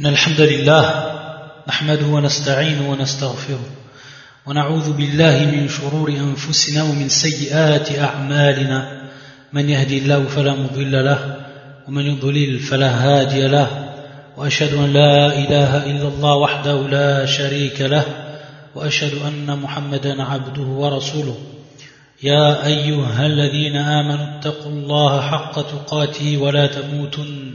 إن الحمد لله نحمده ونستعينه ونستغفره ونعوذ بالله من شرور أنفسنا ومن سيئات أعمالنا. من يهدي الله فلا مضل له ومن يضلل فلا هادي له. وأشهد أن لا إله إلا الله وحده لا شريك له وأشهد أن محمدا عبده ورسوله. يا أيها الذين آمنوا اتقوا الله حق تقاته ولا تموتن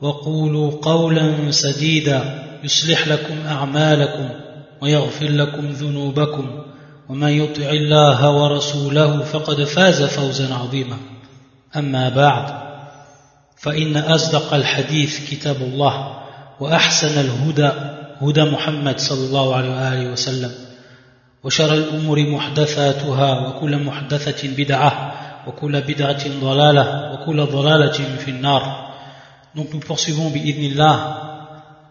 وقولوا قولا سديدا يصلح لكم أعمالكم ويغفر لكم ذنوبكم ومن يطع الله ورسوله فقد فاز فوزا عظيما. أما بعد فإن أصدق الحديث كتاب الله وأحسن الهدى هدى محمد صلى الله عليه وآله وسلم وشر الأمور محدثاتها وكل محدثة بدعة وكل بدعة ضلالة وكل ضلالة في النار. Donc nous poursuivons bi'idnillah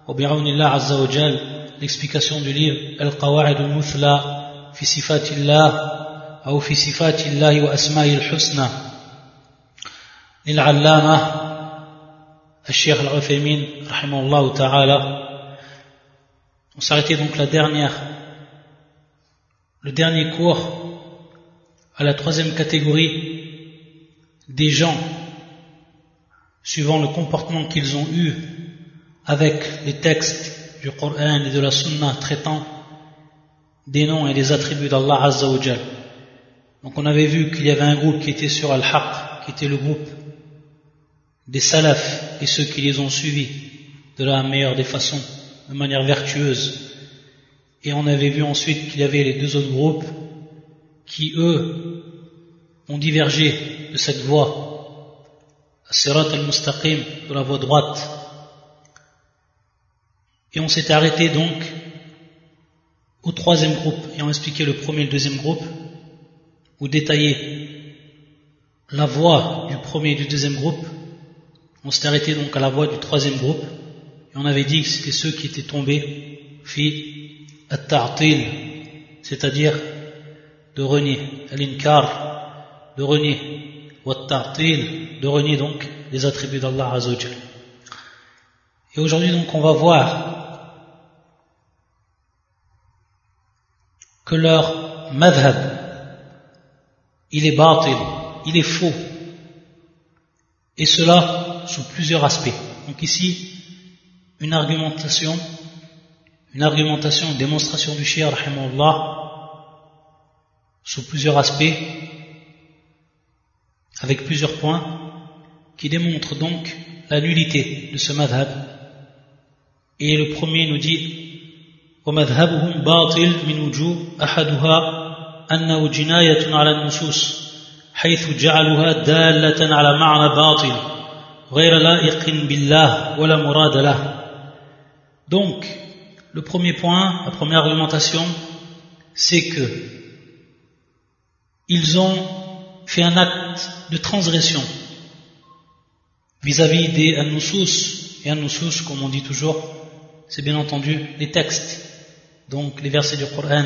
wa bi'awnillah azza wa jal l'explication du livre Al-Qawa'id al-Muthla fi sifatillah ou fi sifatillah wa asma'il husna للعلامة الشيخ العثيمين رحمه الله تعالى on s'arrêtait donc la dernière le dernier cours à la troisième catégorie des gens suivant le comportement qu'ils ont eu avec les textes du Coran et de la Sunna traitant des noms et des attributs d'Allah Azza. Donc on avait vu qu'il y avait un groupe qui était sur Al-Haq, qui était le groupe des salafs et ceux qui les ont suivis de la meilleure des façons, de manière vertueuse. Et on avait vu ensuite qu'il y avait les deux autres groupes qui, eux, ont divergé de cette voie, Sirat al-Mustaqim, de la voie droite. Et on s'était arrêté donc au troisième groupe, et on expliqué le premier et le deuxième groupe, ou détaillé la voie du premier et du deuxième groupe. On s'était arrêté donc à la voie du troisième groupe, et on avait dit que c'était ceux qui étaient tombés, fi at-ta'til, c'est-à-dire de renier, al-inkar, de renier, de renier donc les attributs d'Allah Azzawajal. Et aujourd'hui donc on va voir que leur madhab, il est batil, il est faux. Et cela sous plusieurs aspects. Donc ici, une argumentation, une argumentation, une démonstration du shir, sous plusieurs aspects, avec plusieurs points, qui démontrent donc la nullité de ce madhab. Et le premier nous dit ومذهبهم باطل من وجوه أحدها أنه جناية على النصوص حيث جعلها دالة على معنى باطل غير لائق بالله ولا مراد له Donc, le premier point, la première argumentation, c'est que ils ont fait un acte de transgression vis-à-vis des an-nusus, et an-nusus, comme on dit toujours, c'est bien entendu les textes, donc les versets du Coran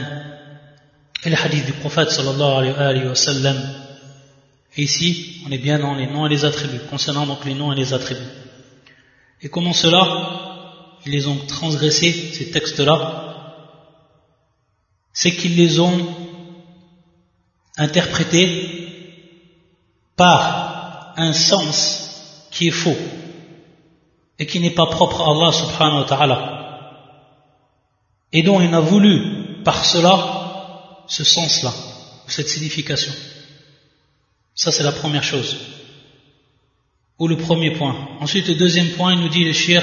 et les hadiths du prophète sallallahu alayhi wa sallam. Et ici, on est bien dans les noms et les attributs, concernant donc les noms et les attributs. Et comment cela Ils les ont transgressés, ces textes-là, c'est qu'ils les ont interprétés par un sens qui est faux et qui n'est pas propre à Allah subhanahu wa ta'ala et dont il a voulu par cela ce sens-là, cette signification. Ça c'est la première chose. Ou le premier point. Ensuite le deuxième point, il nous dit le shir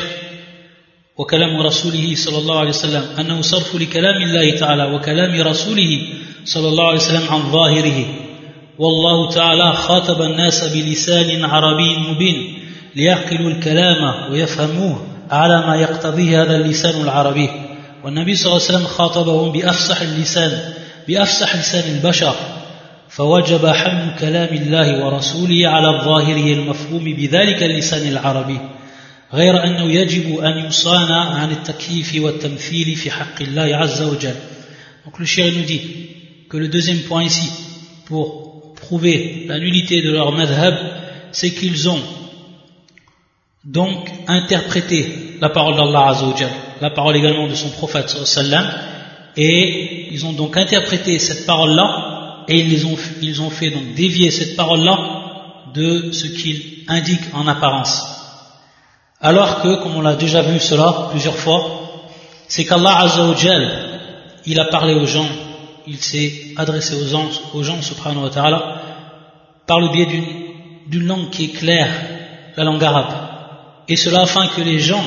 وكلام رسوله صلى الله عليه وسلم أنه صرف لكلام الله تعالى وكلام رسوله صلى الله عليه وسلم عن ظاهره والله تعالى خاطب الناس بلسان عربي مبين ليعقلوا الكلام ويفهموه على ما يقتضيه هذا اللسان العربي. والنبي صلى الله عليه وسلم خاطبهم بأفصح اللسان بأفصح لسان البشر. فوجب حمل كلام الله ورسوله على الظاهر المفهوم بذلك اللسان العربي. غير أنه يجب أن يصان عن التكييف والتمثيل في حق الله عز وجل. Donc le shir nous dit que le deuxième point ici, pour prouver la nullité de leur madhab, c'est qu'ils ont donc interprété la parole d'Allah Azzawajal, la parole également de son prophète sallam, et ils ont donc interprété cette parole-là, et ils, ont, ils ont fait donc dévier cette parole-là de ce qu'il indique en apparence. Alors que, comme on l'a déjà vu cela plusieurs fois, c'est qu'Allah Azzawajal, il a parlé aux gens, il s'est adressé aux gens, aux gens subhanahu wa par le biais d'une langue qui est claire, la langue arabe. Et cela afin que les gens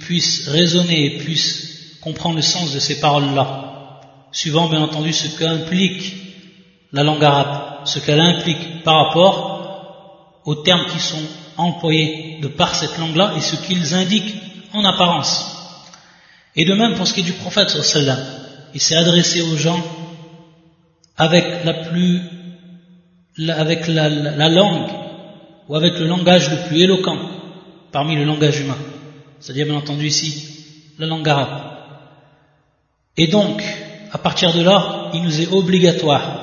puissent raisonner et puissent comprendre le sens de ces paroles-là, suivant bien entendu ce qu'implique la langue arabe, ce qu'elle implique par rapport aux termes qui sont employés de par cette langue-là et ce qu'ils indiquent en apparence. Et de même pour ce qui est du prophète sallam, il s'est adressé aux gens avec la plus, avec la, la langue ou avec le langage le plus éloquent parmi le langage humain. C'est-à-dire bien entendu ici la langue arabe. Et donc, à partir de là, il nous est obligatoire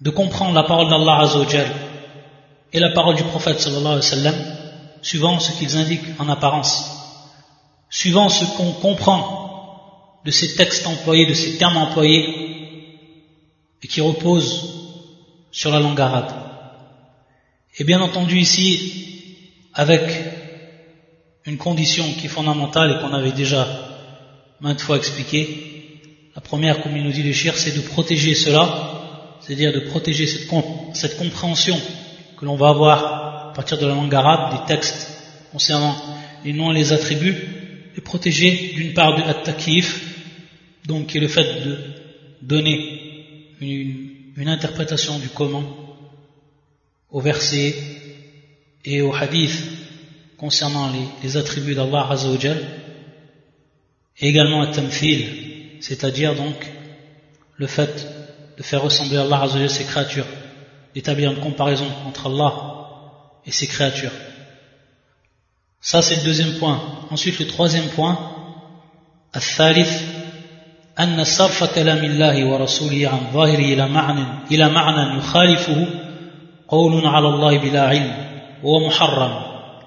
de comprendre la parole d'Allah Azzawajal et la parole du prophète sallallahu alayhi wa sallam, suivant ce qu'ils indiquent en apparence, suivant ce qu'on comprend de ces textes employés, de ces termes employés, et qui reposent sur la langue arabe. Et bien entendu ici, avec une condition qui est fondamentale et qu'on avait déjà maintes fois expliqué, la première, comme il nous dit le c'est de protéger cela, c'est-à-dire de protéger cette, cette compréhension que l'on va avoir à partir de la langue arabe, des textes concernant les noms et les attributs, et protéger d'une part de at-takif, donc qui est le fait de donner une, interprétation du comment au verset et au hadith concernant les, attributs d'Allah Azzawajal et également un tamfil c'est-à-dire donc le fait de faire ressembler Allah Azzawajal ses créatures d'établir une comparaison entre Allah et ses créatures. Ça c'est le deuxième point. Ensuite le troisième point al-thalith أن صرف كلام الله ورسوله عن ظاهره إلى معنى إلى معنى يخالفه قول على الله بلا علم وهو محرم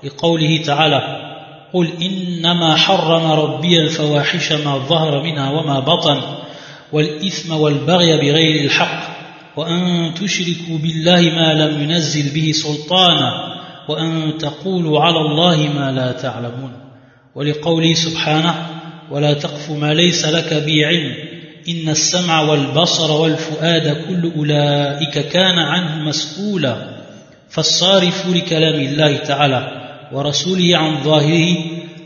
لقوله تعالى قل إنما حرم ربي الفواحش ما ظهر منها وما بطن والإثم والبغي بغير الحق وأن تشركوا بالله ما لم ينزل به سلطانا وأن تقولوا على الله ما لا تعلمون ولقوله سبحانه ولا تقف ما ليس لك به علم. إن السمع والبصر والفؤاد كل أولئك كان عنه مسؤولا. فالصارف لكلام الله تعالى ورسوله عن ظاهره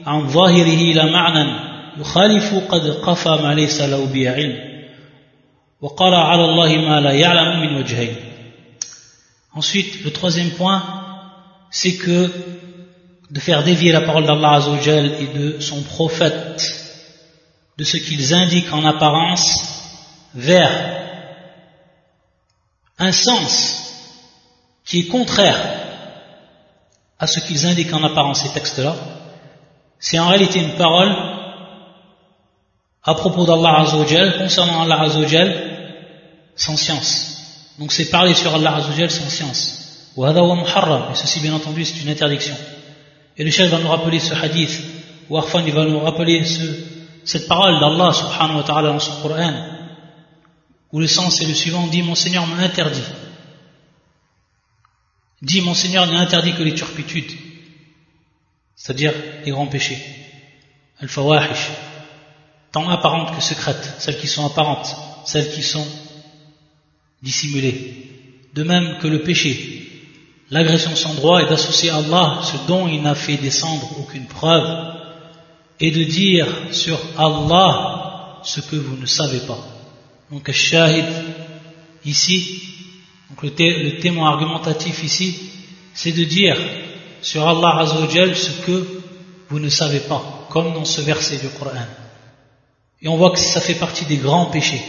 عن ظاهره إلى معنى. يخالف قد قفى ما ليس له به علم. وقال على الله ما لا يعلم من وجهين. Ensuite, le troisième point, c'est que de faire dévier la parole d'Allah Azzawajal et de son prophète. De ce qu'ils indiquent en apparence vers un sens qui est contraire à ce qu'ils indiquent en apparence ces textes-là, c'est en réalité une parole à propos d'Allah Azzawajal, concernant Allah Azzawajal, sans science. Donc c'est parler sur Allah Azzawajal sans science. Et ceci bien entendu c'est une interdiction. Et le chef va nous rappeler ce hadith, ou Arfan il va nous rappeler ce, cette parole d'Allah subhanahu wa ta'ala dans son Coran, où le sens est le suivant, dit mon Seigneur m'a interdit. Dit mon Seigneur n'a interdit que les turpitudes, c'est-à-dire les grands péchés, al-fawahish, tant apparentes que secrètes, celles qui sont apparentes, celles qui sont dissimulées. De même que le péché, l'agression sans droit est d'associer à Allah ce dont il n'a fait descendre aucune preuve et de dire sur Allah ce que vous ne savez pas. Donc, shahid ici, donc le, témoin argumentatif ici, c'est de dire sur Allah Azzawajal ce que vous ne savez pas, comme dans ce verset du Coran. Et on voit que ça fait partie des grands péchés.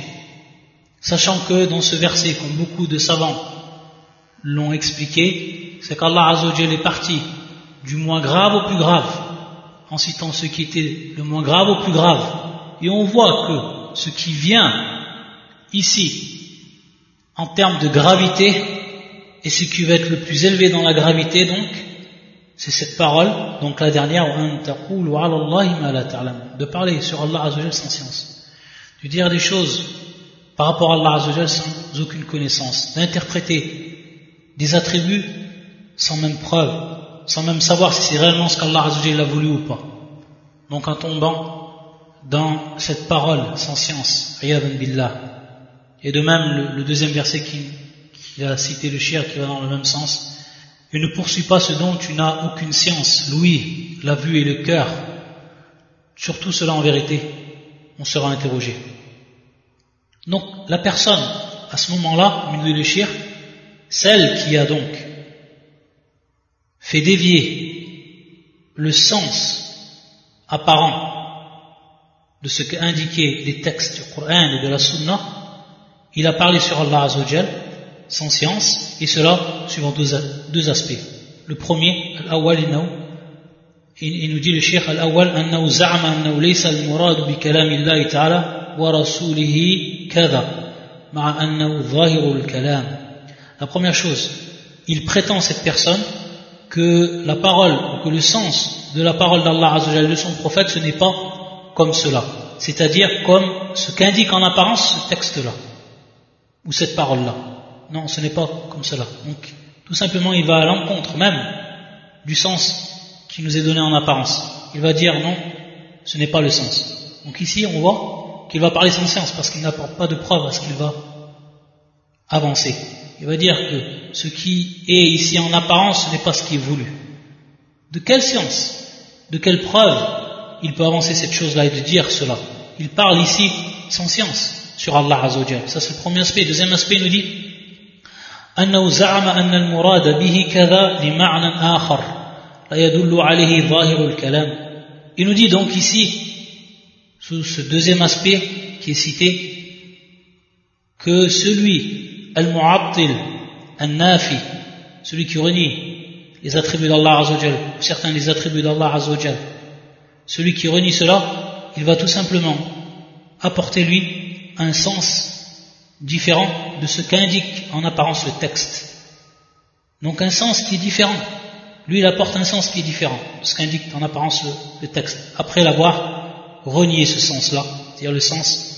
Sachant que dans ce verset, comme beaucoup de savants l'ont expliqué, c'est qu'Allah Azzawajal est parti du moins grave au plus grave, en citant ce qui était le moins grave au plus grave. Et on voit que ce qui vient ici, en termes de gravité, et ce qui va être le plus élevé dans la gravité, donc, c'est cette parole, donc la dernière, de parler sur Allah Azzawajal sans science, de dire des choses par rapport à Allah Azzawajal sans aucune connaissance, d'interpréter des attributs sans même preuve, sans même savoir si c'est réellement ce qu'Allah a voulu ou pas. Donc en tombant dans cette parole sans science, billah. Et de même le, deuxième verset qui, a cité le shir qui va dans le même sens, et ne poursuis pas ce dont tu n'as aucune science, l'ouïe, la vue et le cœur. Sur tout cela en vérité, on sera interrogé. Donc la personne, à ce moment-là, le shir, celle qui a donc fait dévier le sens apparent de ce qu'indiquaient les textes du Coran et de la Sunna, il a parlé sur Allah Azzawajal, sans science, et cela suivant deux, aspects. Le premier, al-awwal il nous dit le cheikh al-awwal annahu za'ama annahu laysa al-murad bi kalam Allah ta'ala wa rasulihi kadha ma'a annahu zahiru al-kalam. La première chose, il prétend cette personne que la parole ou que le sens de la parole d'Allah Azzawajal de son prophète ce n'est pas comme cela, c'est-à-dire comme ce qu'indique en apparence ce texte-là ou cette parole-là. Non, ce n'est pas comme cela. Donc, tout simplement, il va à l'encontre même du sens qui nous est donné en apparence. Il va dire non, ce n'est pas le sens. Donc ici, on voit qu'il va parler sans science parce qu'il n'apporte pas de preuve à ce qu'il va avancer. Il va dire que ce qui est ici en apparence, ce n'est pas ce qui est voulu. De quelle science De quelle preuve il peut avancer cette chose-là et de dire cela Il parle ici sans science sur Allah Azzawajal. Ça c'est le premier aspect. Deuxième aspect, il nous dit أنه زعم أن المراد به كذا لمعنى آخر لا يدل عليه ظاهر الكلام Il nous dit donc ici, sous ce deuxième aspect qui est cité, que celui, al-mu'attil, al-nafi, celui qui renie les attributs d'Allah Azzawajal, certains des attributs d'Allah Azzawajal, celui qui renie cela, il va tout simplement apporter lui un sens différent de ce qu'indique en apparence le texte. Donc un sens qui est différent. Lui, il apporte un sens qui est différent de ce qu'indique en apparence le, texte, après l'avoir renié ce sens-là, c'est-à-dire le sens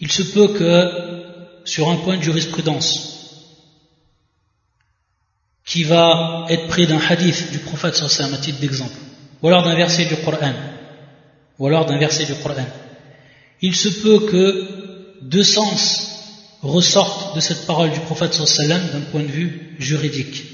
il se peut que, sur un point de jurisprudence, qui va être pris d'un hadith du prophète sallallahu à titre d'exemple, ou alors d'un verset du Coran, ou alors d'un verset du Coran, il se peut que deux sens ressortent de cette parole du prophète sallam d'un point de vue juridique.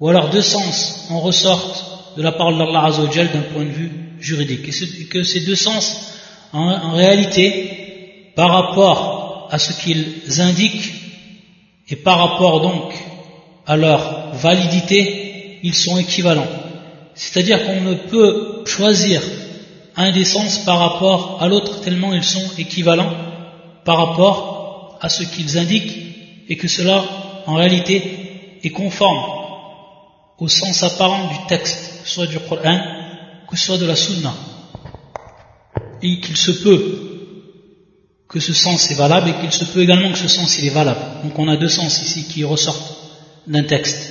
Ou alors deux sens en ressortent de la parole d'Allah d'un point de vue juridique. Et que ces deux sens, en, réalité, par rapport à ce qu'ils indiquent et par rapport donc à leur validité, ils sont équivalents. C'est-à-dire qu'on ne peut choisir un des sens par rapport à l'autre tellement ils sont équivalents par rapport à ce qu'ils indiquent et que cela en réalité est conforme au sens apparent du texte, soit du Coran, que soit de la Sunna. Qu'il se peut que ce sens est valable et qu'il se peut également que ce sens il est valable. Donc on a deux sens ici qui ressortent d'un texte.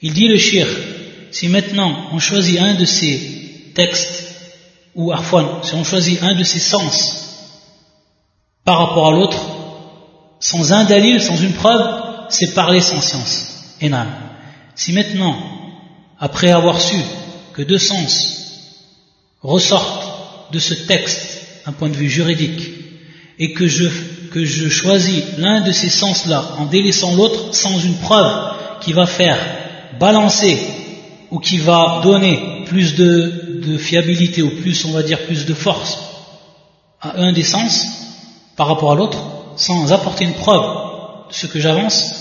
Il dit le shir, si maintenant on choisit un de ces textes ou Arfan, si on choisit un de ces sens par rapport à l'autre, sans un dalil, sans une preuve, c'est parler sans science. Enam. Si maintenant, après avoir su que deux sens ressortent de ce texte d'un point de vue juridique et que je, que je choisis l'un de ces sens-là en délaissant l'autre sans une preuve qui va faire balancer ou qui va donner plus de, de fiabilité ou plus, on va dire, plus de force à un des sens par rapport à l'autre sans apporter une preuve de ce que j'avance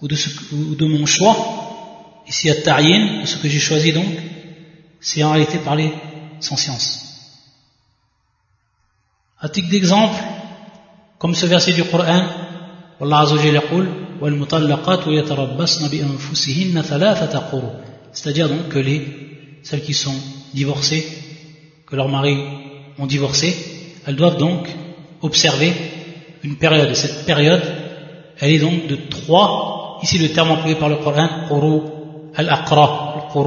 ou de, ce, ou de mon choix, ici à de ce que j'ai choisi donc, c'est en réalité parler sans science. À titre d'exemple, comme ce verset du Coran, c'est-à-dire donc que les, celles qui sont divorcées, que leurs maris ont divorcé, elles doivent donc observer une période. Et cette période, elle est donc de trois, ici le terme employé par le Coran, al-aqra, le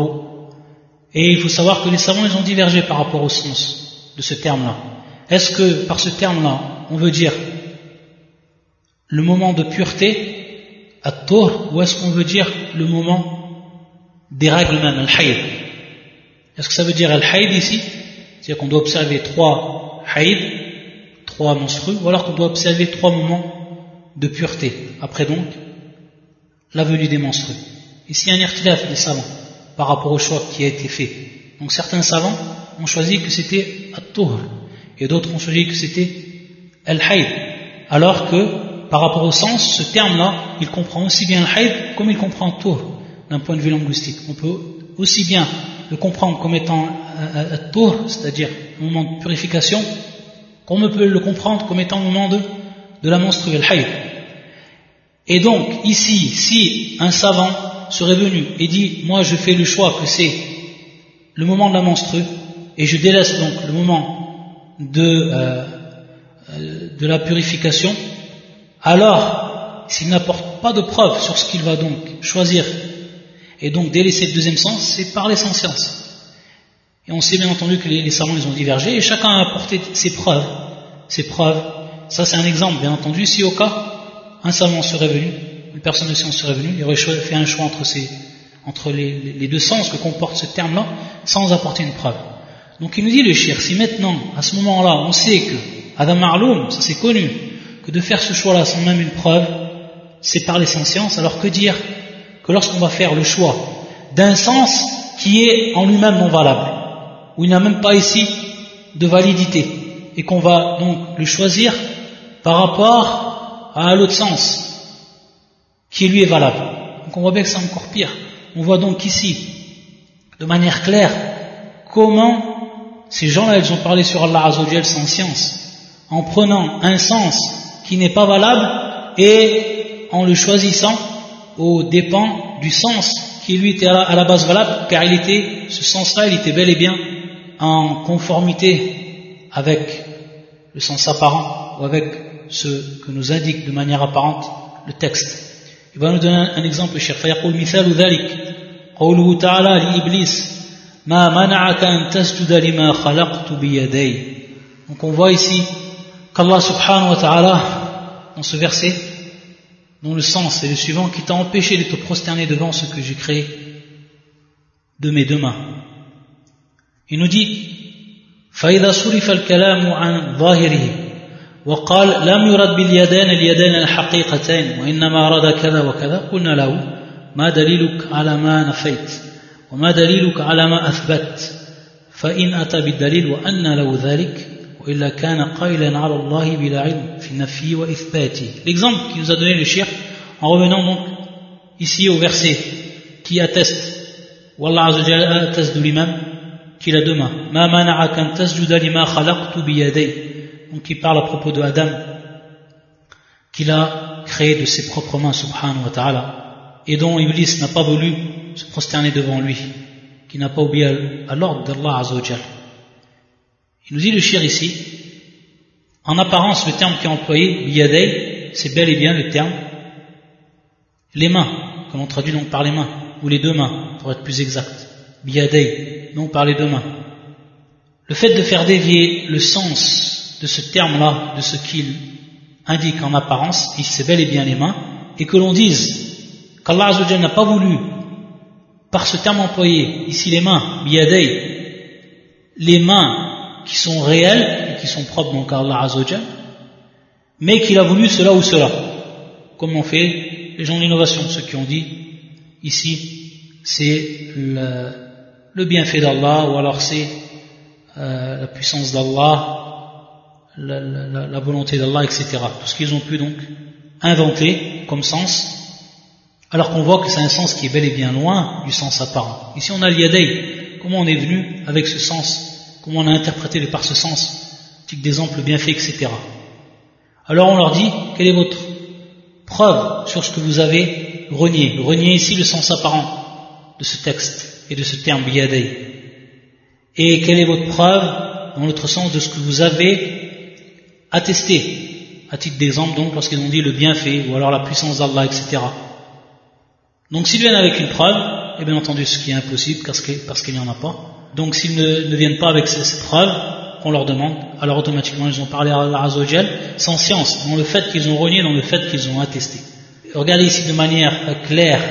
Et il faut savoir que les savants, ils ont divergé par rapport au sens de ce terme-là. Est-ce que par ce terme-là, on veut dire le moment de pureté, à tour, ou est-ce qu'on veut dire le moment des règles même, al-hayd? Est-ce que ça veut dire al-hayd ici? C'est-à-dire qu'on doit observer trois hayd, trois monstrueux, ou alors qu'on doit observer trois moments de pureté, après donc la venue des monstrueux. Ici, il y a un irtilaf des savants par rapport au choix qui a été fait. Donc certains savants ont choisi que c'était at-tuhr, et d'autres ont choisi que c'était al-hayd, alors que par rapport au sens, ce terme-là, il comprend aussi bien al-hayd comme il comprend tour d'un point de vue linguistique. On peut aussi bien le comprendre comme étant un tour, c'est-à-dire un moment de purification, comme on peut le comprendre comme étant un moment de, la menstruelle, haïd. Et donc, ici, si un savant serait venu et dit, moi je fais le choix que c'est le moment de la menstrue, et je délaisse donc le moment de, euh, euh, de la purification, alors, s'il n'apporte pas de preuve sur ce qu'il va donc choisir, et donc délaisser le deuxième sens, c'est parler sans science. Et on sait bien entendu que les, savants ils ont divergé, et chacun a apporté ses preuves. Ses preuves. Ça c'est un exemple, bien entendu. Si au cas, un savant serait venu, une personne de science serait venue, il aurait fait un choix entre, les, les deux sens que comporte ce terme-là, sans apporter une preuve. Donc il nous dit le shir, si maintenant, à ce moment-là, on sait que Adam Marloum, ça c'est connu, que de faire ce choix-là sans même une preuve, c'est parler sans science, alors que dire que lorsqu'on va faire le choix d'un sens qui est en lui-même non valable, où il n'a même pas ici de validité, et qu'on va donc le choisir par rapport à l'autre sens, qui lui est valable. Donc on voit bien que c'est encore pire. On voit donc ici, de manière claire, comment ces gens-là, ils ont parlé sur Allah Azzawajal sans science, en prenant un sens qui n'est pas valable et en le choisissant aux dépens du sens qui lui était à la, base valable, car il était, ce sens-là, il était bel et bien en conformité avec le sens apparent ou avec ce que nous indique de manière apparente le texte. Il va nous donner un exemple, cher. فيقول مثال ذلك قوله تعالى لإبليس ما منعك أن تسجد لما خلقت بيدي Donc on voit ici qu'Allah subhanahu wa ta'ala dans ce verset, dont le sens est le suivant, qui t'a empêché de te prosterner devant ce que j'ai créé de mes deux mains. Il nous dit, فإذا صرف الكلام عن ظاهره وقال لم يرد باليدين اليدين الحقيقتين وإنما أراد كذا وكذا قلنا له ما دليلك على ما نفيت وما دليلك على ما أثبت فإن أتى بالدليل وأن له ذلك L'exemple qui nous a donné le shir, en revenant donc ici au verset qui atteste, Wallah atteste de lui-même, qu'il a deux mains. Donc il parle à propos de Adam, qu'il a créé de ses propres mains, subhanahu wa ta'ala, et dont Iblis n'a pas voulu se prosterner devant lui, qui n'a pas oublié à l'ordre d'Allah azawajal. Il nous dit le shir ici, en apparence le terme qui est employé, biyadei, c'est bel et bien le terme les mains, que l'on traduit donc par les mains, ou les deux mains, pour être plus exact. Biyadei, non par les deux mains. Le fait de faire dévier le sens de ce terme-là, de ce qu'il indique en apparence, c'est bel et bien les mains, et que l'on dise qu'Allah n'a pas voulu par ce terme employé, ici les mains, biyadei, les mains qui sont réelles et qui sont propres donc à Allah Azzawajal, mais qu'il a voulu cela ou cela, comme ont fait les gens d'innovation, ceux qui ont dit ici c'est le, bienfait d'Allah ou alors c'est euh, la puissance d'Allah, la, la, la, volonté d'Allah, etc. Tout ce qu'ils ont pu donc inventer comme sens, alors qu'on voit que c'est un sens qui est bel et bien loin du sens apparent. Ici on a l'yadei, comment on est venu avec ce sens, comment on a interprété par ce sens, type d'exemple bien fait, etc. Alors on leur dit, quelle est votre preuve sur ce que vous avez renié? Renier ici le sens apparent de ce texte et de ce terme yadei. Et quelle est votre preuve dans l'autre sens de ce que vous avez attesté? À titre d'exemple, donc, lorsqu'ils ont dit le bienfait, ou alors la puissance d'Allah, etc. Donc, s'ils viennent avec une preuve, et bien entendu, ce qui est impossible, parce qu'il n'y en a pas. Donc, s'ils ne, viennent pas avec ces, preuves qu'on leur demande, alors automatiquement, ils ont parlé à Allah sans science, dans le fait qu'ils ont renié, dans le fait qu'ils ont attesté. Regardez ici de manière claire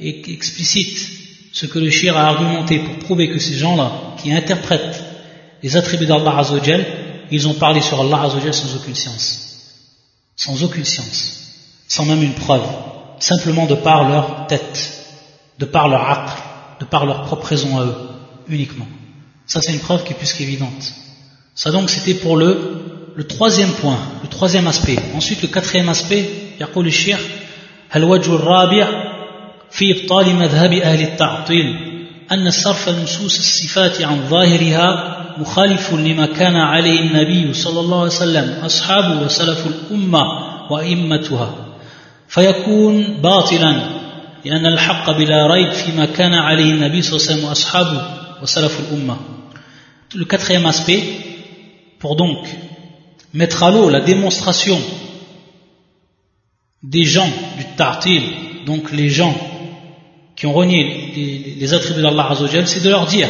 et explicite ce que le shir a argumenté pour prouver que ces gens-là, qui interprètent les attributs d'Allah Azzawajal, ils ont parlé sur Allah Azzawajal sans aucune science. Sans aucune science. Sans même une preuve Simplement de par leur tête, de par leur aql, de par leur propre raison à eux, uniquement. Ça c'est une preuve qui est plus qu'évidente. Ça donc c'était pour le, le troisième point, le troisième aspect. Ensuite le quatrième aspect, يقول الشيخ الوجه الرابع في إبطال مذهب أهل التعطيل أن صرف نصوص الصفات عن ظاهرها مخالف لما كان عليه النبي صلى الله عليه وسلم أصحابه وسلف الأمة وأئمتها فيكون باطلا لأن الحق بلا ريب فيما كان عليه النبي صلى الله عليه وسلم وأصحابه وسلف الأمة Le quatrième aspect, pour donc mettre à l'eau la démonstration des gens du Tartil, donc les gens qui ont renié les, attributs d'Allah Azzawajal, c'est de leur dire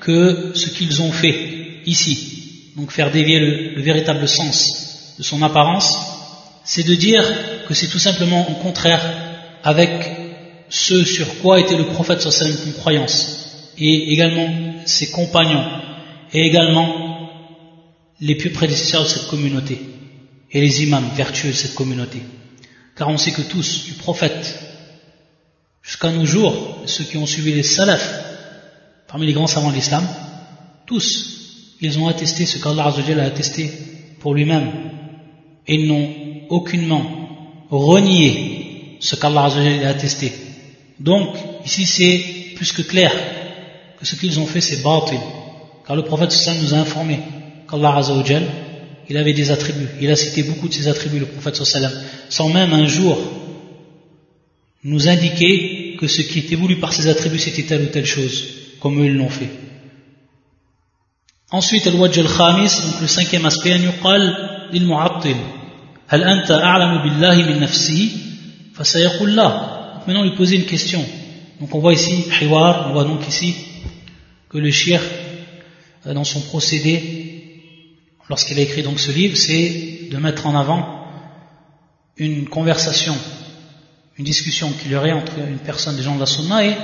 que ce qu'ils ont fait ici, donc faire dévier le, véritable sens de son apparence, c'est de dire que c'est tout simplement au contraire avec ce sur quoi était le prophète sallam comme croyance, et également ses compagnons, et également les plus prédécesseurs de cette communauté, et les imams vertueux de cette communauté. Car on sait que tous, du prophète Jusqu'à nos jours, ceux qui ont suivi les salafs, parmi les grands savants de l'islam, tous, ils ont attesté ce qu'Allah a attesté pour lui-même. Et ils n'ont aucunement renié ce qu'Allah a attesté. Donc, ici c'est plus que clair que ce qu'ils ont fait c'est batil. Car le prophète sallam nous a informé qu'Allah il avait des attributs. Il a cité beaucoup de ses attributs, le prophète sallam, sans même un jour nous indiquer que ce qui était voulu par ses attributs c'était telle ou telle chose, comme eux ils l'ont fait. Ensuite, al-wajj al-khamis, donc le cinquième aspect, an anta a'lamu billahi min nafsihi Fasayaqul la. Maintenant, lui poser une question. Donc on voit ici, hiwar, on voit donc ici que le shir, euh, dans son procédé, lorsqu'il a écrit donc ce livre, c'est de mettre en avant une conversation une discussion qu'il y aurait entre une personne des gens de la sunna et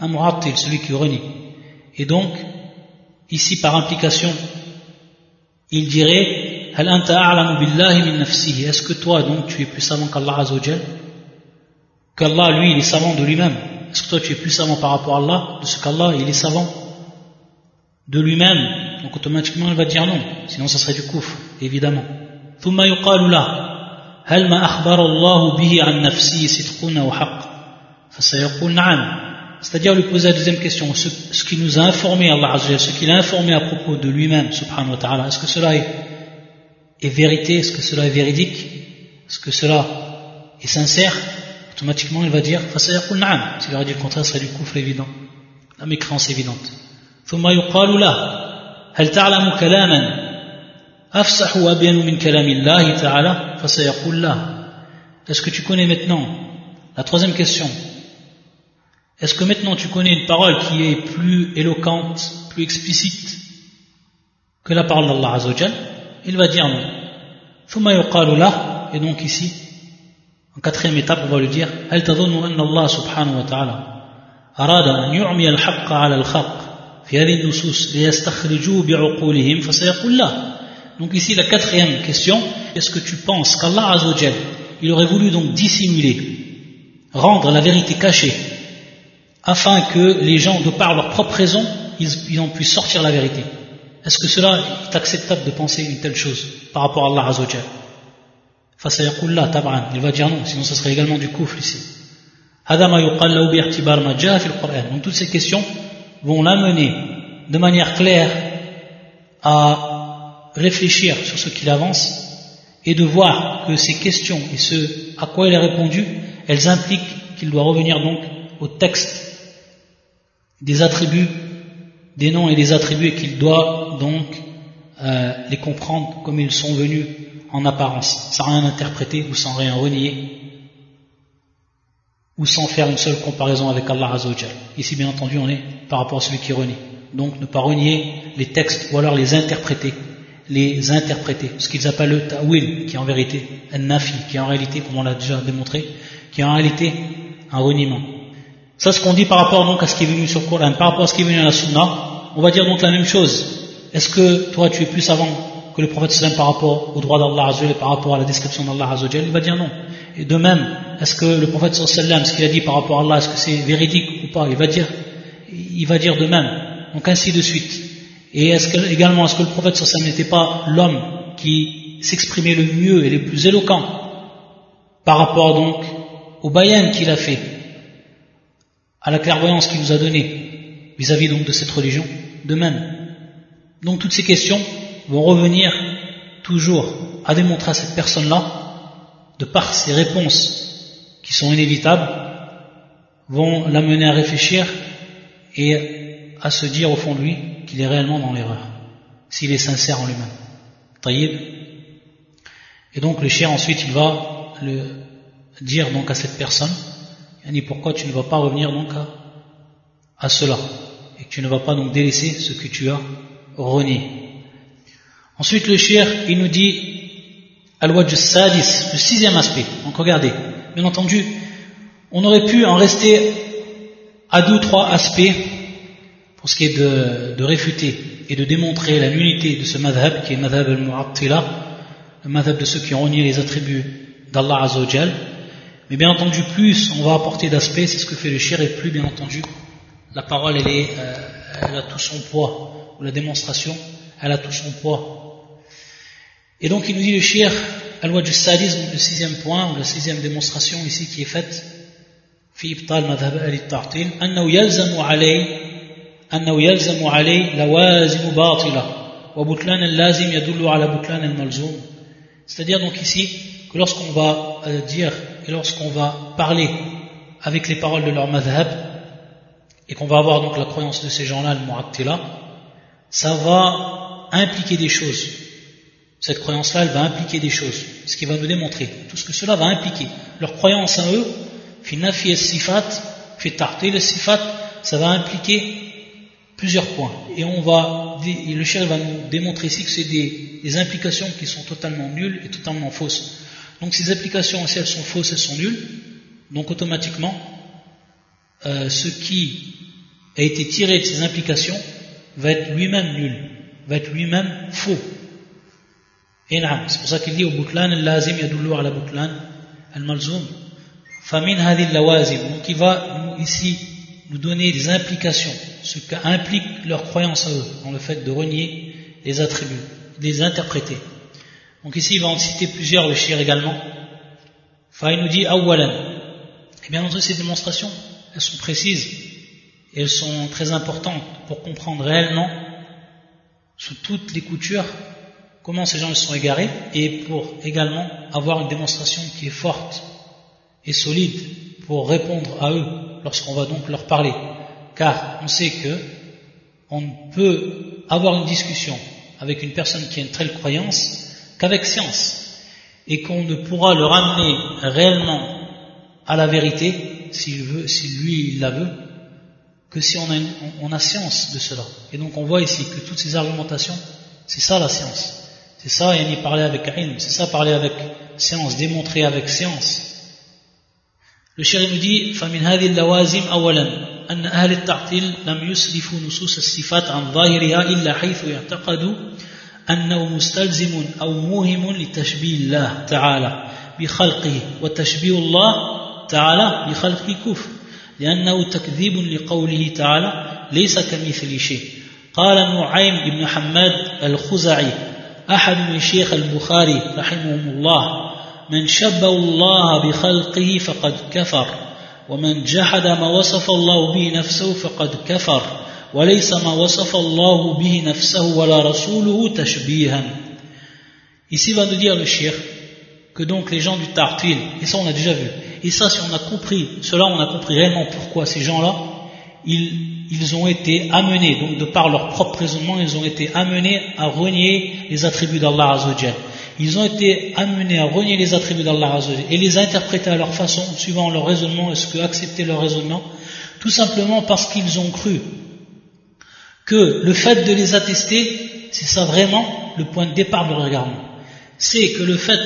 un mu'attil, celui qui renie. Et donc, ici par implication, il dirait Est-ce que toi donc tu es plus savant qu'Allah Azzawajal Qu'Allah lui il est savant de lui-même. Est-ce que toi tu es plus savant par rapport à Allah de ce qu'Allah il est savant de lui-même Donc automatiquement il va dire non, sinon ça serait du couf, évidemment. ثم يقال له هل ما أخبر الله به عن نفسه صدق أو حق فسيقول نعم c'est-à-dire lui poser la deuxième question ce, ce qui nous a informé Allah Azza ce qu'il a informé à propos de lui-même subhanahu wa ta'ala est-ce que cela est, est vérité est-ce que cela est véridique est-ce que cela est sincère automatiquement il va dire فسيقول نعم s'il aurait dit le contraire ce serait du kufr évident la mécréance évidente ثم يقال له هل تعلم كلاما est-ce que tu connais maintenant la troisième question est-ce que maintenant tu connais une parole qui est plus éloquente plus explicite que la parole d'Allah Azzawajal il va dire non et donc ici en quatrième étape on va lui dire هل تظن أن الله سبحانه وتعالى أراد أن يعمي الحق على الخلق في هذه النصوص ليستخرجوا بعقولهم فسيقول لا Donc ici la quatrième question, est-ce que tu penses qu'Allah Azzawajal, il aurait voulu donc dissimuler, rendre la vérité cachée, afin que les gens, de par leur propre raison, ils, ils en puissent sortir la vérité Est-ce que cela est acceptable de penser une telle chose par rapport à Allah Azzawajal il va dire non, sinon ce serait également du kufr ici. Donc toutes ces questions vont l'amener de manière claire à réfléchir sur ce qu'il avance et de voir que ces questions et ce à quoi il a répondu, elles impliquent qu'il doit revenir donc au texte des attributs, des noms et des attributs et qu'il doit donc euh, les comprendre comme ils sont venus en apparence, sans rien interpréter ou sans rien renier, ou sans faire une seule comparaison avec Allah Azzawajal. Ici, bien entendu, on est par rapport à celui qui renie. Donc, ne pas renier les textes ou alors les interpréter. Les interpréter. Ce qu'ils appellent le ta'wil, qui est en vérité un nafi, qui est en réalité, comme on l'a déjà démontré, qui est en réalité un reniement. Ça, ce qu'on dit par rapport donc à ce qui est venu sur le Coran, par rapport à ce qui est venu à la Sunna, on va dire donc la même chose. Est-ce que toi, tu es plus avant que le prophète sallam par rapport au droit d'Allah et par rapport à la description d'Allah Azzawajal, il va dire non. Et de même, est-ce que le prophète sallam, ce qu'il a dit par rapport à Allah, est-ce que c'est véridique ou pas? Il va dire, il va dire de même. Donc ainsi de suite. Et est-ce que, également, est-ce que le prophète sallam n'était pas l'homme qui s'exprimait le mieux et le plus éloquent par rapport donc au bayan qu'il a fait, à la clairvoyance qu'il nous a donnée? Vis-à-vis donc de cette religion De même. Donc toutes ces questions vont revenir toujours à démontrer à cette personne-là, de par ses réponses qui sont inévitables, vont l'amener à réfléchir et à se dire au fond de lui qu'il est réellement dans l'erreur, s'il est sincère en lui-même. Taïb. Et donc le chien ensuite il va le dire donc à cette personne, pourquoi tu ne vas pas revenir donc à, à cela? Et que tu ne vas pas donc délaisser ce que tu as renié. Ensuite, le shir, il nous dit Al-Wajj Sadis, le sixième aspect. Donc regardez, bien entendu, on aurait pu en rester à deux ou trois aspects pour ce qui est de, de, réfuter et de démontrer la nullité de ce madhab qui est madhab al-mu'attila, le madhab de ceux qui ont renié les attributs d'Allah Azzawajal. Mais bien entendu, plus on va apporter d'aspects, c'est ce que fait le shir, et plus bien entendu, la parole elle, est, euh, elle a tout son poids, ou la démonstration, elle a tout son poids et donc il nous dit le shir, al-wajh sadis, le sixième point, ou la sixième démonstration ici qui est faite, في إبطال مذهب أهل التعطيل أنه يلزم عليه أنه يلزم عليه لوازم باطلة وبطلان اللازم يدل على بطلان الملزوم c'est-à-dire donc ici que lorsqu'on va euh, dire et lorsqu'on va parler avec les paroles de leur madhab et qu'on va avoir donc la croyance de ces gens-là, le mu'attila, ça va impliquer des choses cette croyance-là, elle va impliquer des choses, ce qui va nous démontrer tout ce que cela va impliquer. Leur croyance en eux, finafi sifat, le sifat, ça va impliquer plusieurs points. Et on va, le cher va nous démontrer ici que c'est des, implications qui sont totalement nulles et totalement fausses. Donc ces applications, si elles sont fausses, elles sont nulles. Donc automatiquement, euh, ce qui a été tiré de ces implications va être lui-même nul, va être lui-même faux. Et c'est pour ça qu'il dit au butlan al-lazim yadullu ala al-malzoum. Famin hadil lawazim. Donc il va ici nous donner des implications, ce qu'implique leur croyance à eux, dans le fait de renier les attributs, de les interpréter. Donc ici il va en citer plusieurs, le shir également. Fa il nous dit awalan. Et bien entendu ces démonstrations, elles sont précises et elles sont très importantes pour comprendre réellement sous toutes les coutures comment ces gens se sont égarés et pour également avoir une démonstration qui est forte et solide pour répondre à eux lorsqu'on va donc leur parler. Car on sait que on ne peut avoir une discussion avec une personne qui a une telle croyance qu'avec science et qu'on ne pourra le ramener réellement à la vérité s'il veut, si lui il la veut, que si on a, on a science de cela. Et donc on voit ici que toutes ces argumentations, c'est ça la science. C'est ça, y parler avec ilm, c'est ça parler avec science, démontrer avec science. Le chéri nous dit, فَمِنْ هَذِهِ اللَّوَازِمْ أَوَلًا أن أهل التعطيل لم يسلفوا نصوص الصفات عن ظاهرها إلا حيث يعتقدوا أنه مستلزم أو موهم لتشبيه الله تعالى بخلقه وتشبيه الله تعالى بخلقه كفر لأنه تكذيب لقوله تعالى ليس كمثل شيء قال نعيم بن حماد الخزعي أحد من شيخ البخاري رحمهم الله من شبه الله بخلقه فقد كفر ومن جحد ما وصف الله به نفسه فقد كفر وليس ما وصف الله به نفسه ولا رسوله تشبيها Ici va nous dire le shir que donc les gens du Tartil, et ça on a déjà vu, et ça si on a compris, cela on a compris réellement pourquoi ces gens-là, ils, ont été amenés, donc de par leur propre raisonnement, ils ont été amenés à renier les attributs d'Allah Azzawajal. Ils ont été amenés à renier les attributs d'Allah Azzawajal et les interpréter à leur façon, suivant leur raisonnement, est-ce que accepter leur raisonnement, tout simplement parce qu'ils ont cru que le fait de les attester, c'est ça vraiment le point de départ de leur regardement. C'est que le fait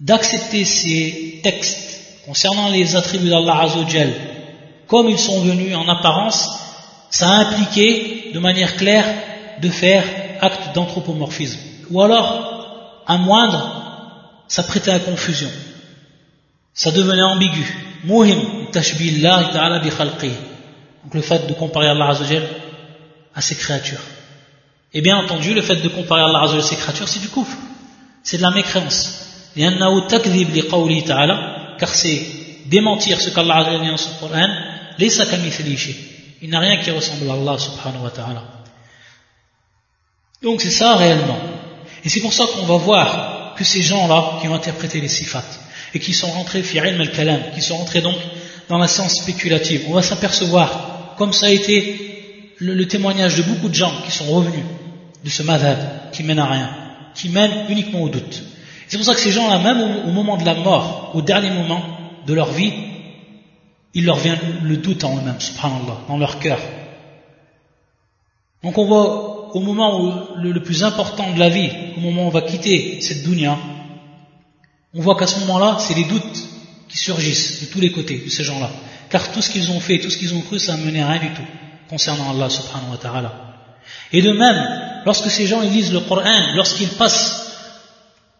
d'accepter ces textes concernant les attributs d'Allah Azzawajal comme ils sont venus en apparence, ça a impliqué de manière claire de faire acte d'anthropomorphisme. Ou alors, à moindre, ça prêtait à confusion. Ça devenait ambigu. Muhim, bi Donc le fait de comparer Allah Azzawajal à ses créatures. Et bien entendu, le fait de comparer Allah Azzawajal à ses créatures, c'est du kufr. C'est de la mécréance. Car c'est démentir ce qu'Allah a dit dans son il n'a rien qui ressemble à Allah subhanahu wa ta'ala. Donc c'est ça réellement. Et c'est pour ça qu'on va voir que ces gens-là qui ont interprété les sifat et qui sont rentrés fi al-kalam, qui sont rentrés donc dans la science spéculative, on va s'apercevoir, comme ça a été le, témoignage de beaucoup de gens qui sont revenus de ce madhab qui mène à rien, qui mène uniquement au doute. C'est pour ça que ces gens-là, même au moment de la mort, au dernier moment de leur vie, il leur vient le doute en eux-mêmes, subhanallah, dans leur cœur. Donc on voit au moment où le, plus important de la vie, au moment où on va quitter cette dunya, on voit qu'à ce moment-là, c'est les doutes qui surgissent de tous les côtés de ces gens-là. Car tout ce qu'ils ont fait, tout ce qu'ils ont cru, ça n'a mené à rien du tout concernant Allah subhanahu wa ta'ala. Et de même, lorsque ces gens ils lisent le Coran, lorsqu'ils passent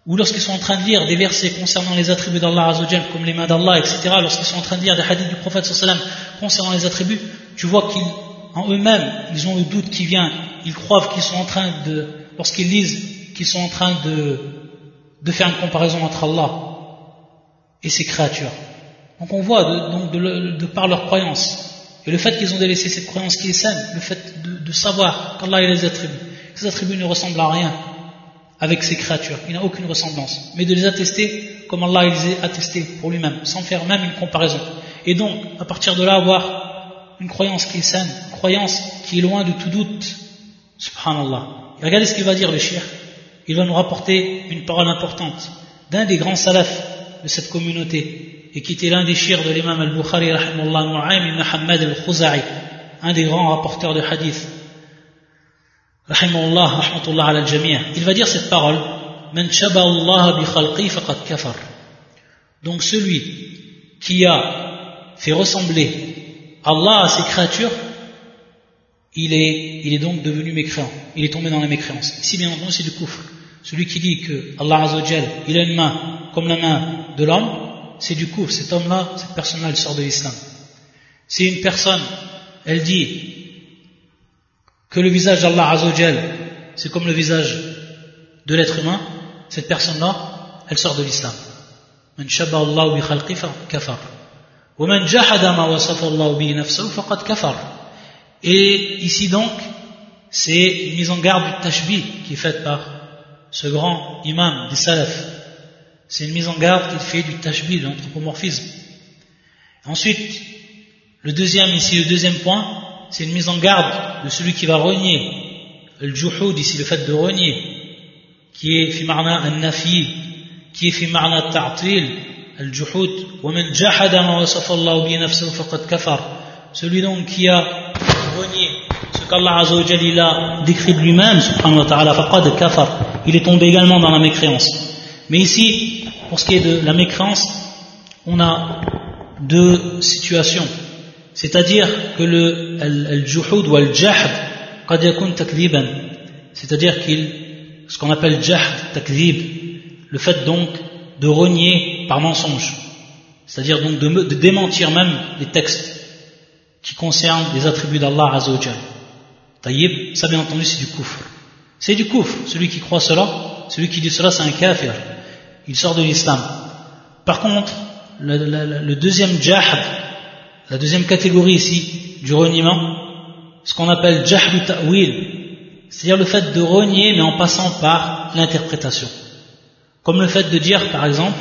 ou lorsqu'ils sont en train de lire des versets concernant les attributs d'Allah Azzawajal, comme les mains d'Allah, etc., lorsqu'ils sont en train de lire des hadiths du prophète sallam concernant les attributs, tu vois qu'en eux-mêmes, ils ont le doute qui vient, ils croient qu'ils sont en train de, lorsqu'ils lisent, qu'ils sont en train de, de faire une comparaison entre Allah et ses créatures. Donc on voit, de, donc de, par leur croyance, et le fait qu'ils ont délaissé cette croyance qui est saine, le fait de, de savoir qu'Allah les attributs, ces attributs ne ressemblent à rien, avec ses créatures. Il n'a aucune ressemblance. Mais de les attester comme Allah les a attestés pour lui-même, sans faire même une comparaison. Et donc, à partir de là, avoir une croyance qui est saine, une croyance qui est loin de tout doute. Subhanallah. Et regardez ce qu'il va dire le shir. Il va nous rapporter une parole importante d'un des grands salafs de cette communauté et qui était l'un des shirs de l'imam al-Bukhari, ibn Hamad al-Khuzai, un des grands rapporteurs de hadith il va dire cette parole donc celui qui a fait ressembler Allah à ses créatures il est, donc devenu mécréant. Il est tombé dans la mécréance. Ici bien entendu c'est du kufr. Celui qui dit que Allah Azzawajal il a une main comme la main de l'homme c'est du kufr. Cet homme là cette personne là elle sort de l'islam. Si une personne elle dit que le visage d'Allah Azzawajal, c'est comme le visage de l'être humain, cette personne-là, elle sort de l'islam. Et ici donc, c'est une mise en garde du tashbih qui est faite par ce grand imam des salaf. C'est une mise en garde qui fait du tashbih, de l'anthropomorphisme. Ensuite, le deuxième ici, le deuxième point, c'est une mise en garde de celui qui va renier le juhud ici le fait de renier qui est fi ma'na an-nafi qui est fi ma'na ta'til al-juhud. Allah bi nafsihi faqad kafar. Celui donc qui a renié ce qu'Allah azza wa jalla a décrit de lui-même subhanahu wa ta'ala il est tombé également dans la mécréance. Mais ici pour ce qui est de la mécréance on a deux situations c'est-à-dire que le al-juhud ou al-jahd c'est-à-dire qu'il ce qu'on appelle jahd takdib le fait donc de renier par mensonge. C'est-à-dire donc de, de, démentir même les textes qui concernent les attributs d'Allah Azzawajal Taïb, ça bien entendu c'est du kufr. C'est du kufr, celui qui croit cela celui qui dit cela c'est un kafir. Il sort de l'islam. Par contre le, le, le deuxième jahd la deuxième catégorie ici du reniement, ce qu'on appelle jahlu ta'wil, c'est-à-dire le fait de renier mais en passant par l'interprétation. Comme le fait de dire par exemple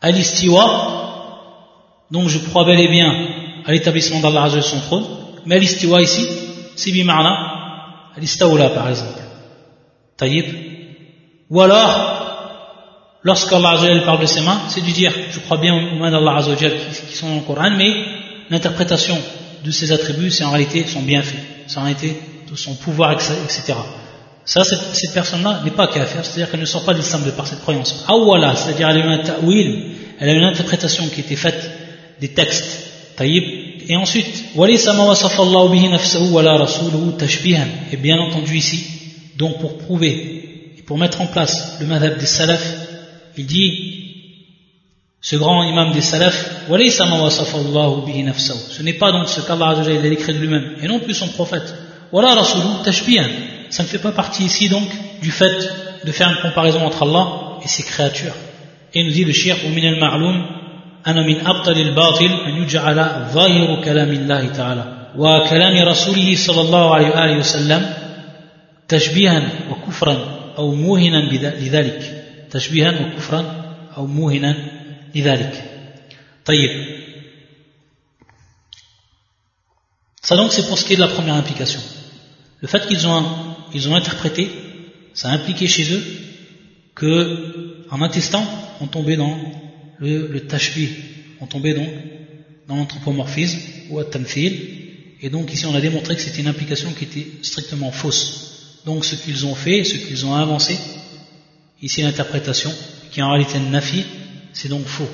Al-Istiwa, donc je crois bel et bien à l'établissement d'Allah Azza son trône, mais Al-Istiwa ici, c'est bima'na, Al-Istawla par exemple. Taïb. Ou alors, lorsqu'Allah parle de ses mains, c'est de dire, je crois bien aux mains d'Allah qui, sont dans le Coran, mais l'interprétation de ses attributs, c'est en réalité son bienfait, c'est en réalité son pouvoir, etc. Ça, cette, personne-là n'est pas kafir, c'est-à-dire qu'elle ne sort pas de l'islam de par cette croyance. Awala, c'est-à-dire elle a une ta'wil, elle a une interprétation qui était faite des textes, et ensuite, et bien entendu ici, donc pour prouver et pour mettre en place le madhab des salafs il dit, ce grand imam des salafs, ce n'est pas donc ce qu'Allah a écrit de lui-même, et non plus son prophète. Ça ne fait pas partie ici donc du fait de faire une comparaison entre Allah et ses créatures. Et nous dit le shir, ومن المعلوم أن من أبطل الباطل أن يجعل ظاهر كلام الله تعالى وكلام رسوله صلى الله عليه وآله وسلم تشبيها وكفرا أو موهنا لذلك تشبيها وكفرا أو موهنا لذلك طيب Ça donc c'est pour ce qui est de la première implication. Le fait qu'ils ont, ils ont interprété, ça a impliqué chez eux que, en attestant, on tombait dans le, le tashbih, on tombait donc dans l'anthropomorphisme ou à tamthil, et donc ici on a démontré que c'était une implication qui était strictement fausse. Donc ce qu'ils ont fait, ce qu'ils ont avancé, ici l'interprétation, qui est en réalité nafi, c'est donc faux.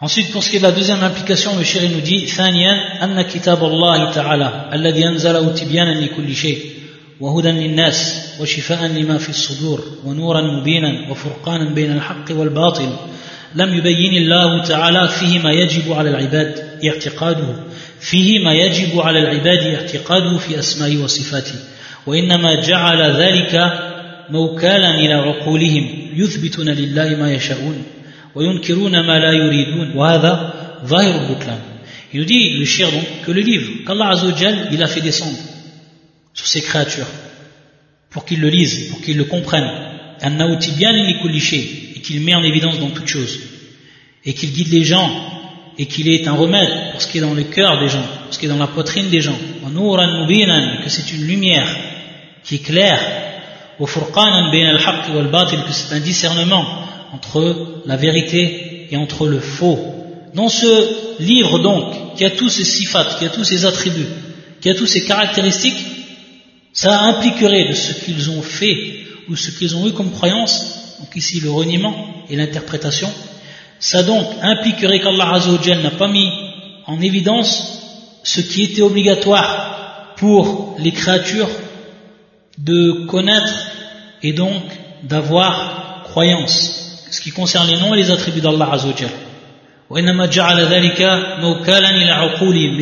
Ensuite, pour ce qui est de la deuxième implication, le chéri nous dit ثانيا أن كتاب الله تعالى الذي أنزله تبيانا لكل شيء وهدى للناس وشفاء لما في الصدور ونورا مبينا وفرقانا بين الحق والباطل لم يبين الله تعالى فيه ما يجب على العباد اعتقاده فيه ما يجب على العباد اعتقاده في أسمائه وصفاته وإنما جعل ذلك موكالا إلى عقولهم يثبتون لله ما يشاءون وينكرون ما لا يريدون وهذا ظاهر البطلان Il nous dit, le shir donc, que le livre qu'Allah Azzawajal, il a fait descendre sur ses créatures, pour qu'ils le lisent, pour qu'ils le comprennent, et qu'il met en évidence dans toute chose, et qu'il guide les gens, et qu'il est un remède pour ce qui est dans le cœur des gens, pour ce qui est dans la poitrine des gens, que c'est une lumière qui est claire, que c'est un discernement entre la vérité et entre le faux. Dans ce livre donc, qui a tous ces sifat, qui a tous ces attributs, qui a toutes ces caractéristiques, ça impliquerait de ce qu'ils ont fait ou ce qu'ils ont eu comme croyance, donc ici le reniement et l'interprétation, ça donc impliquerait qu'Allah Azzawajal n'a pas mis en évidence ce qui était obligatoire pour les créatures de connaître et donc d'avoir croyance, ce qui concerne les noms et les attributs d'Allah Azzawajal. Mais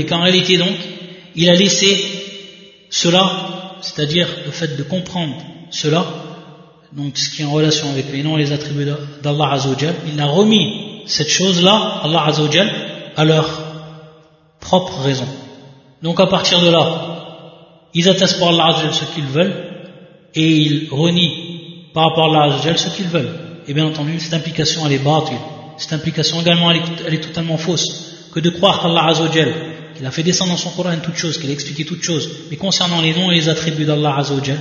qu'en réalité donc, il a laissé cela, c'est-à-dire le fait de comprendre cela, donc ce qui est en relation avec les noms et les attributs d'Allah Azzawajal, il a remis cette chose-là, Allah Azzawajal, à leur propre raison. Donc à partir de là, ils attestent pour Allah Azzawajal ce qu'ils veulent, et ils renient par rapport à Allah ce qu'ils veulent. Et bien entendu, cette implication elle est batil. Cette implication également elle est, totalement fausse. Que de croire qu'Allah Azzawajal, qu'il a fait descendre dans son Coran toutes choses, qu'il a expliqué toutes choses, mais concernant les noms et les attributs d'Allah Azzawajal,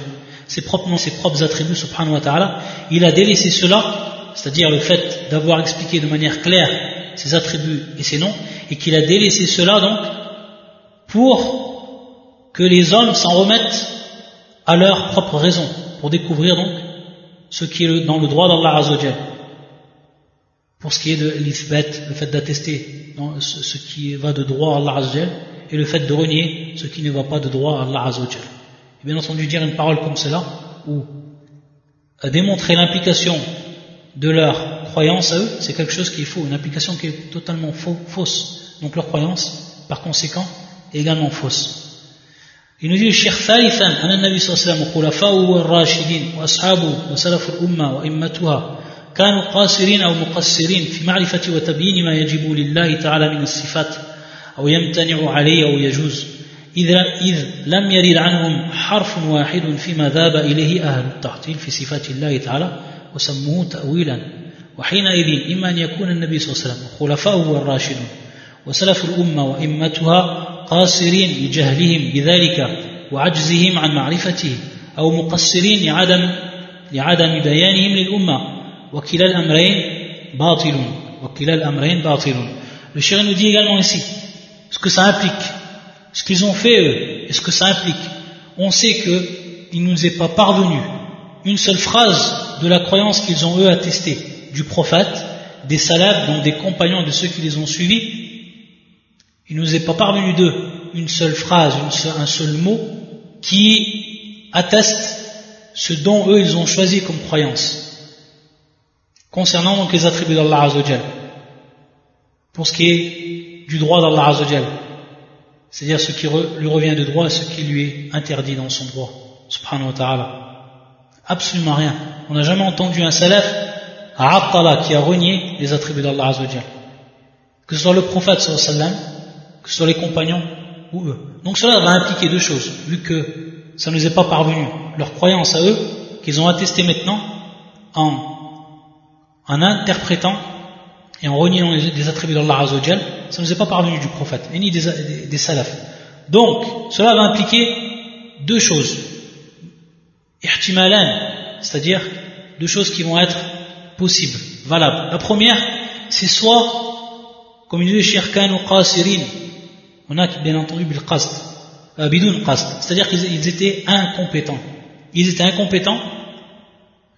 ses propres ses propres attributs, subhanahu wa ta'ala, il a délaissé cela, c'est-à-dire le fait d'avoir expliqué de manière claire ses attributs et ses noms, et qu'il a délaissé cela donc pour que les hommes s'en remettent à leur propre raison, pour découvrir donc ce qui est dans le droit d'Allah Azzawajal. pour ce qui est de l'ithbat, le fait d'attester ce qui va de droit à Allah Azzawajal, et le fait de renier ce qui ne va pas de droit à Allah Azzawajal. Et bien entendu, dire une parole comme cela, ou démontrer l'implication de leur croyance à eux, c'est quelque chose qui est faux, une implication qui est totalement fausse. Donc leur croyance, par conséquent, est également fausse. Le Cheikh ثالثا أن النبي صلى الله عليه وسلم وخلفاؤه والراشدين وأصحابه وسلف الأمة وإمتها كانوا قاصرين أو مقصرين في معرفة وتبيين ما يجب لله تعالى من الصفات أو يمتنع عليه أو يجوز إذ, إذ لم يرد عنهم حرف واحد فيما ذاب إليه أهل التعطيل في صفات الله تعالى وسموه تأويلا وحينئذ إما أن يكون النبي صلى الله عليه وسلم وخلفاؤه والراشدون وسلف الأمة وإمتها قاصرين لجهلهم بذلك وعجزهم عن معرفته أو مقصرين لعدم لعدم بيانهم للأمة وكلا الأمرين باطل وكلا الأمرين باطل Le shir nous dit également ici ce que ça implique, ce qu'ils ont fait eux, et ce que ça implique. On sait qu'il ne nous est pas parvenu une seule phrase de la croyance qu'ils ont eux attestée du prophète, des salafs, donc des compagnons de ceux qui les ont suivis, il nous est pas parvenu d'eux une seule phrase, un seul mot qui atteste ce dont eux ils ont choisi comme croyance. Concernant donc les attributs d'Allah Azzawajal. Pour ce qui est du droit d'Allah Azzawajal. C'est-à-dire ce qui lui revient de droit et ce qui lui est interdit dans son droit. Subhanahu wa ta'ala. Absolument rien. On n'a jamais entendu un salaf à qui a renié les attributs d'Allah Azzawajal. Que ce soit le prophète sallallahu que ce soit les compagnons ou eux. Donc cela va impliquer deux choses, vu que ça ne nous est pas parvenu, leur croyance à eux, qu'ils ont attesté maintenant en, interprétant et en reniant les, attributs d'Allah Azzawajal, ça ne nous est pas parvenu du prophète, et ni des, des. Donc, cela va impliquer deux choses. Ihtimalan, c'est-à-dire deux choses qui vont être possibles, valables. La première, c'est soit, comme il dit le shirkan qasirin, on a bien entendu euh, bidoun qast, c'est-à-dire qu'ils étaient incompétents. Ils étaient incompétents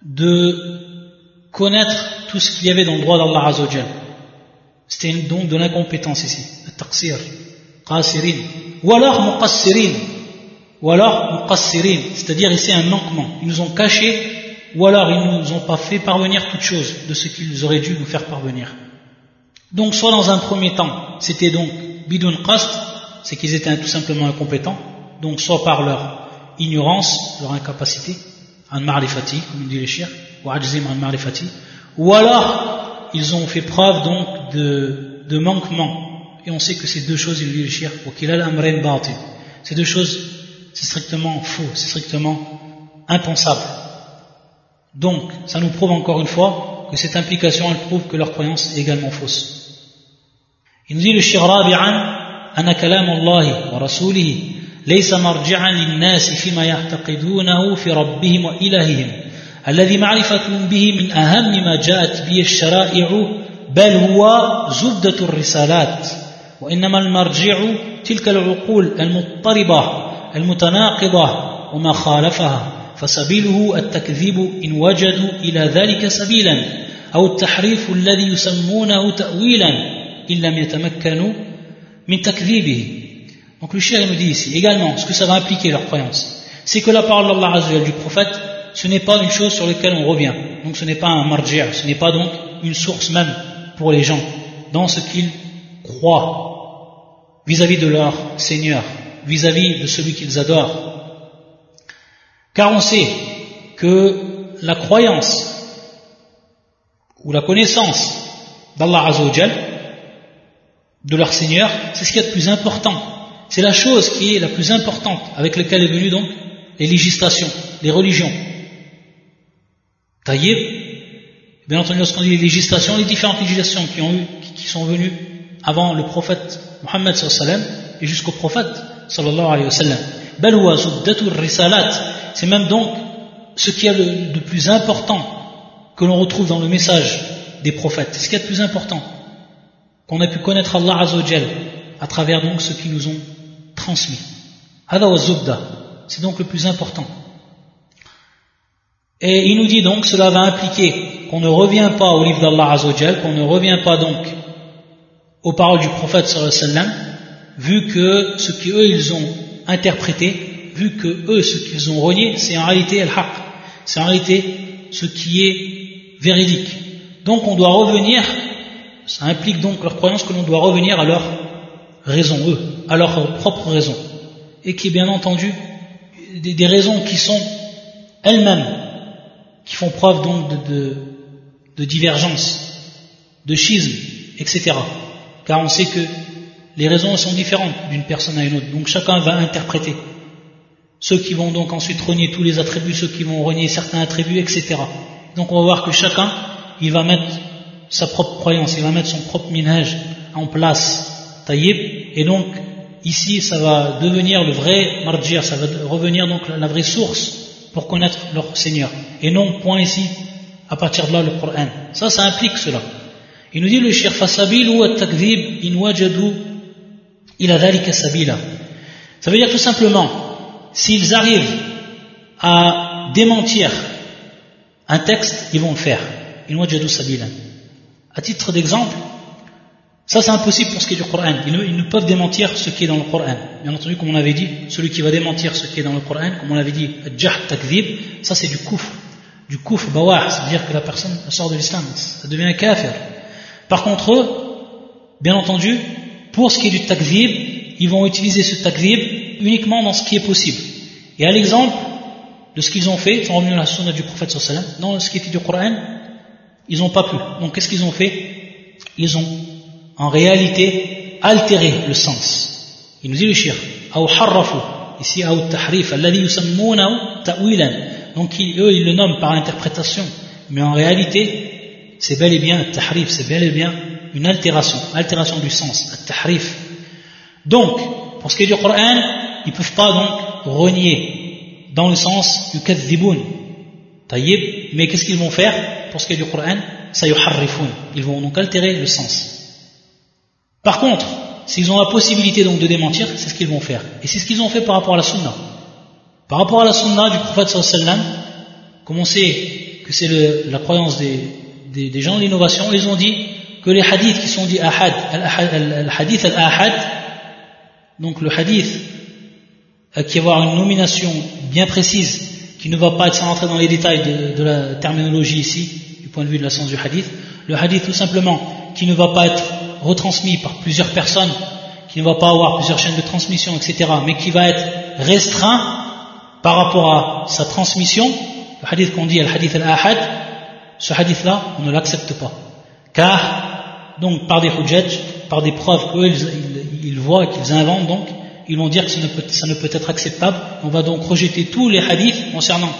de connaître tout ce qu'il y avait dans le droit d'Allah Azzawajal. C'était donc de l'incompétence ici, taqsir, qasirin. Ou alors muqassirin, ou alors muqassirin, c'est-à-dire ici un manquement. Ils nous ont caché, ou alors ils ne nous ont pas fait parvenir toute chose de ce qu'ils auraient dû nous faire parvenir. Donc soit dans un premier temps, c'était donc bidun qast, c'est qu'ils étaient tout simplement incompétents, donc soit par leur ignorance, leur incapacité, an ma'rifati, comme dit les chiens, ou ajzim an ma'rifati, ou alors ils ont fait preuve donc de, manquement. Et on sait que ces deux choses, il dit les chiens, Ces deux choses, c'est strictement faux, c'est strictement impensable. Donc, ça nous prouve encore une fois que cette implication, elle prouve que leur croyance est également fausse. Il nous dit le shir rabi'an أن كلام الله ورسوله ليس مرجعا للناس فيما يعتقدونه في ربهم وإلههم الذي معرفتهم به من أهم ما جاءت به الشرائع بل هو زبدة الرسالات وإنما المرجع تلك العقول المضطربة المتناقضة وما خالفها فسبيله التكذيب إن وجدوا إلى ذلك سبيلا أو التحريف الذي يسمونه تأويلا. Donc le shir nous dit ici également ce que ça va impliquer leur croyance. C'est que la parole d'Allah du prophète, ce n'est pas une chose sur laquelle on revient. Donc ce n'est pas un marjia, ce n'est pas donc une source même pour les gens dans ce qu'ils croient vis-à-vis de leur Seigneur, vis-à-vis de celui qu'ils adorent. Car on sait que la croyance ou la connaissance d'Allah Azzawajal, de leur Seigneur, c'est ce qui est le plus important. C'est la chose qui est la plus importante avec laquelle est venue donc les législations, les religions. Taïb, bien entendu, lorsqu'on dit les législations, les différentes législations qui, ont eu, qui, sont venues avant le prophète Mohammed et jusqu'au prophète sallallahu alayhi wa sallam. C'est même donc ce qui est le, de plus important que l'on retrouve dans le message des prophètes. C'est ce qui est le plus important qu'on a pu connaître Allah Azzawajal à travers donc ce qu'ils nous ont transmis. C'est donc le plus important. Et il nous dit donc, cela va impliquer qu'on ne revient pas au livre d'Allah Azzawajal, qu'on ne revient pas donc aux paroles du prophète sallam, vu que ce qu'eux ils ont interprété, vu que eux ce qu'ils ont renié, c'est en réalité al-haq, c'est en réalité ce qui est véridique. Donc on doit revenir, ça implique donc leur croyance que l'on doit revenir à leur raison, eux, à leur propre raison. Et qui est bien entendu des, des raisons qui sont elles-mêmes qui font preuve donc de, de, divergence, de schisme, etc. Car on sait que les raisons sont différentes d'une personne à une autre, donc chacun va interpréter. Ceux qui vont donc ensuite renier tous les attributs, ceux qui vont renier certains attributs, etc. Donc on va voir que chacun, il va mettre sa propre croyance, il va mettre son propre minage en place, taïb, et donc ici ça va devenir le vrai marjir, ça va revenir donc la vraie source pour connaître leur Seigneur. Et non, point ici, à partir de là, le Coran. Ça, ça implique cela. Il nous dit le shir fasabilu at-takdhib in wajadu ila dhalika sabila. Ça veut dire tout simplement, s'ils arrivent à démentir un texte, ils vont le faire. In wajadu sabila. À titre d'exemple, ça, c'est impossible pour ce qui est du Coran. Ils ne, peuvent démentir ce qui est dans le Coran. Bien entendu, comme on avait dit, celui qui va démentir ce qui est dans le Coran, comme on l'avait dit, ça c'est du kufr. Du kufr bawah, c'est-à-dire que la personne sort de l'islam, ça devient un kafir. Par contre, bien entendu, pour ce qui est du takdhib, ils vont utiliser ce takdhib uniquement dans ce qui est possible. Et à l'exemple de ce qu'ils ont fait, ils sont revenus à la sunna du prophète dans ce qui était du Coran, ils n'ont pas pu. Donc qu'est-ce qu'ils ont fait? Ils ont en réalité altérer le sens. Il nous dit le shir, ici tahrif, donc eux ils le nomment par interprétation, mais en réalité c'est bel et bien tahrif, c'est bel et bien une altération, altération du sens, tahrif. Donc, pour ce qui est du Coran, ils ne peuvent pas donc renier dans le sens du kadhiboun, taïb, mais qu'est-ce qu'ils vont faire? Pour ce qui est du Coran Ils vont donc altérer le sens. Par contre, s'ils ont la possibilité donc de démentir, c'est ce qu'ils vont faire. Et c'est ce qu'ils ont fait par rapport à la sunna. Par rapport à la sunna du prophète sallam, comme on sait que c'est la croyance des, gens de l'innovation, ils ont dit que les hadiths qui sont dits ahad, al hadith al-ahad, donc le hadith qui va avoir une nomination bien précise, qui ne va pas être entrer dans les détails de, de la terminologie ici, du point de vue de la science du hadith, le hadith tout simplement qui ne va pas être retransmis par plusieurs personnes, qui ne va pas avoir plusieurs chaînes de transmission, etc., mais qui va être restreint par rapport à sa transmission, le hadith qu'on dit al-hadith al-ahad, ce hadith-là, on ne l'accepte pas. Car, donc, par des hujjaj, par des preuves qu'eux, ils, ils, voient, qu'ils inventent, donc, ils vont dire que ça ne, peut, être acceptable. On va donc rejeter tous les hadiths concernant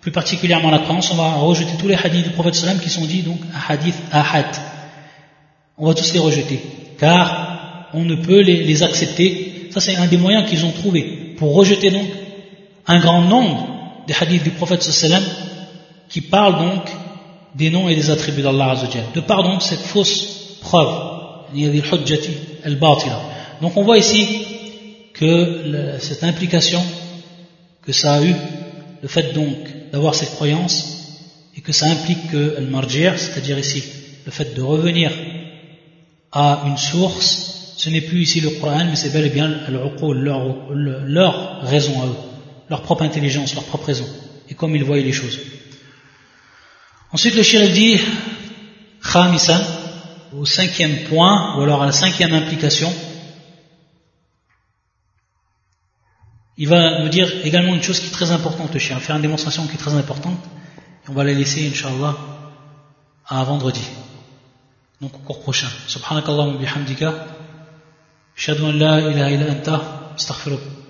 plus particulièrement la croyance, on va rejeter tous les hadiths du prophète sallam qui sont dits donc hadith ahad on va tous les rejeter, car on ne peut les, accepter. Ça, c'est un des moyens qu'ils ont trouvé pour rejeter donc un grand nombre des hadiths du prophète sallam qui parlent donc des noms et des attributs d'Allah. De par donc cette fausse preuve, donc on voit ici que cette implication que ça a eu, le fait donc d'avoir cette croyance, et que ça implique que le marjir, c'est-à-dire ici le fait de revenir à une source, ce n'est plus ici le Coran, mais c'est bel et bien leur, leur raison à eux, leur propre intelligence, leur propre raison, et comme ils voient les choses. Ensuite, le shir dit, Khamisan, au cinquième point, ou alors à la cinquième implication, il va nous dire également une chose qui est très importante, shir, faire une démonstration qui est très importante, et on va la laisser, Inch'Allah, à vendredi. donc au cours prochain. Subhanakallahumma bihamdika. Ashhadu an la ilaha illa anta, astaghfiruka.